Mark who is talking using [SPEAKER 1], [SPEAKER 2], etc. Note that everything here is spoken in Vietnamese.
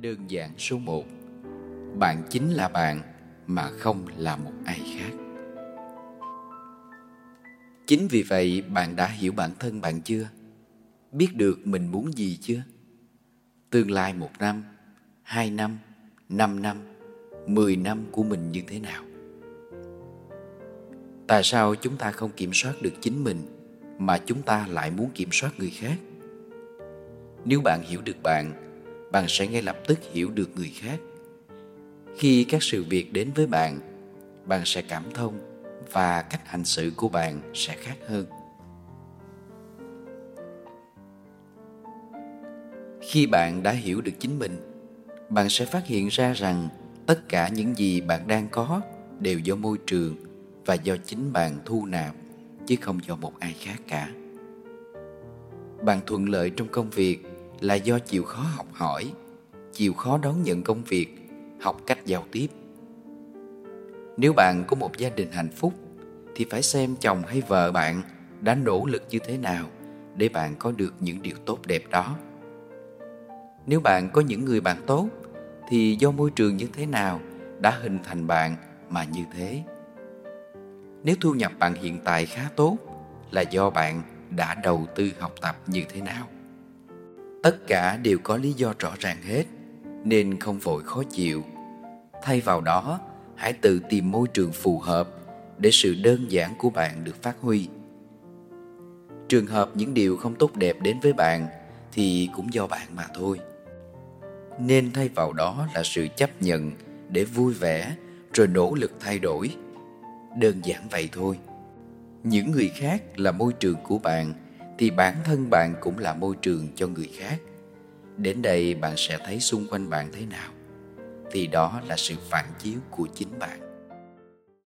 [SPEAKER 1] Đơn giản số 1 Bạn chính là bạn mà không là một ai khác Chính vì vậy bạn đã hiểu bản thân bạn chưa? Biết được mình muốn gì chưa? Tương lai một năm, hai năm, năm năm, mười năm của mình như thế nào? Tại sao chúng ta không kiểm soát được chính mình mà chúng ta lại muốn kiểm soát người khác? Nếu bạn hiểu được bạn, bạn sẽ ngay lập tức hiểu được người khác. Khi các sự việc đến với bạn, bạn sẽ cảm thông và cách hành xử của bạn sẽ khác hơn. Khi bạn đã hiểu được chính mình, bạn sẽ phát hiện ra rằng tất cả những gì bạn đang có đều do môi trường và do chính bạn thu nạp chứ không do một ai khác cả. Bạn thuận lợi trong công việc là do chịu khó học hỏi, chịu khó đón nhận công việc, học cách giao tiếp. Nếu bạn có một gia đình hạnh phúc thì phải xem chồng hay vợ bạn đã nỗ lực như thế nào để bạn có được những điều tốt đẹp đó. Nếu bạn có những người bạn tốt thì do môi trường như thế nào đã hình thành bạn mà như thế. Nếu thu nhập bạn hiện tại khá tốt là do bạn đã đầu tư học tập như thế nào tất cả đều có lý do rõ ràng hết, nên không vội khó chịu. Thay vào đó, hãy tự tìm môi trường phù hợp để sự đơn giản của bạn được phát huy. Trường hợp những điều không tốt đẹp đến với bạn thì cũng do bạn mà thôi. Nên thay vào đó là sự chấp nhận để vui vẻ rồi nỗ lực thay đổi. Đơn giản vậy thôi. Những người khác là môi trường của bạn thì bản thân bạn cũng là môi trường cho người khác. Đến đây bạn sẽ thấy xung quanh bạn thế nào. Thì đó là sự phản chiếu của chính bạn.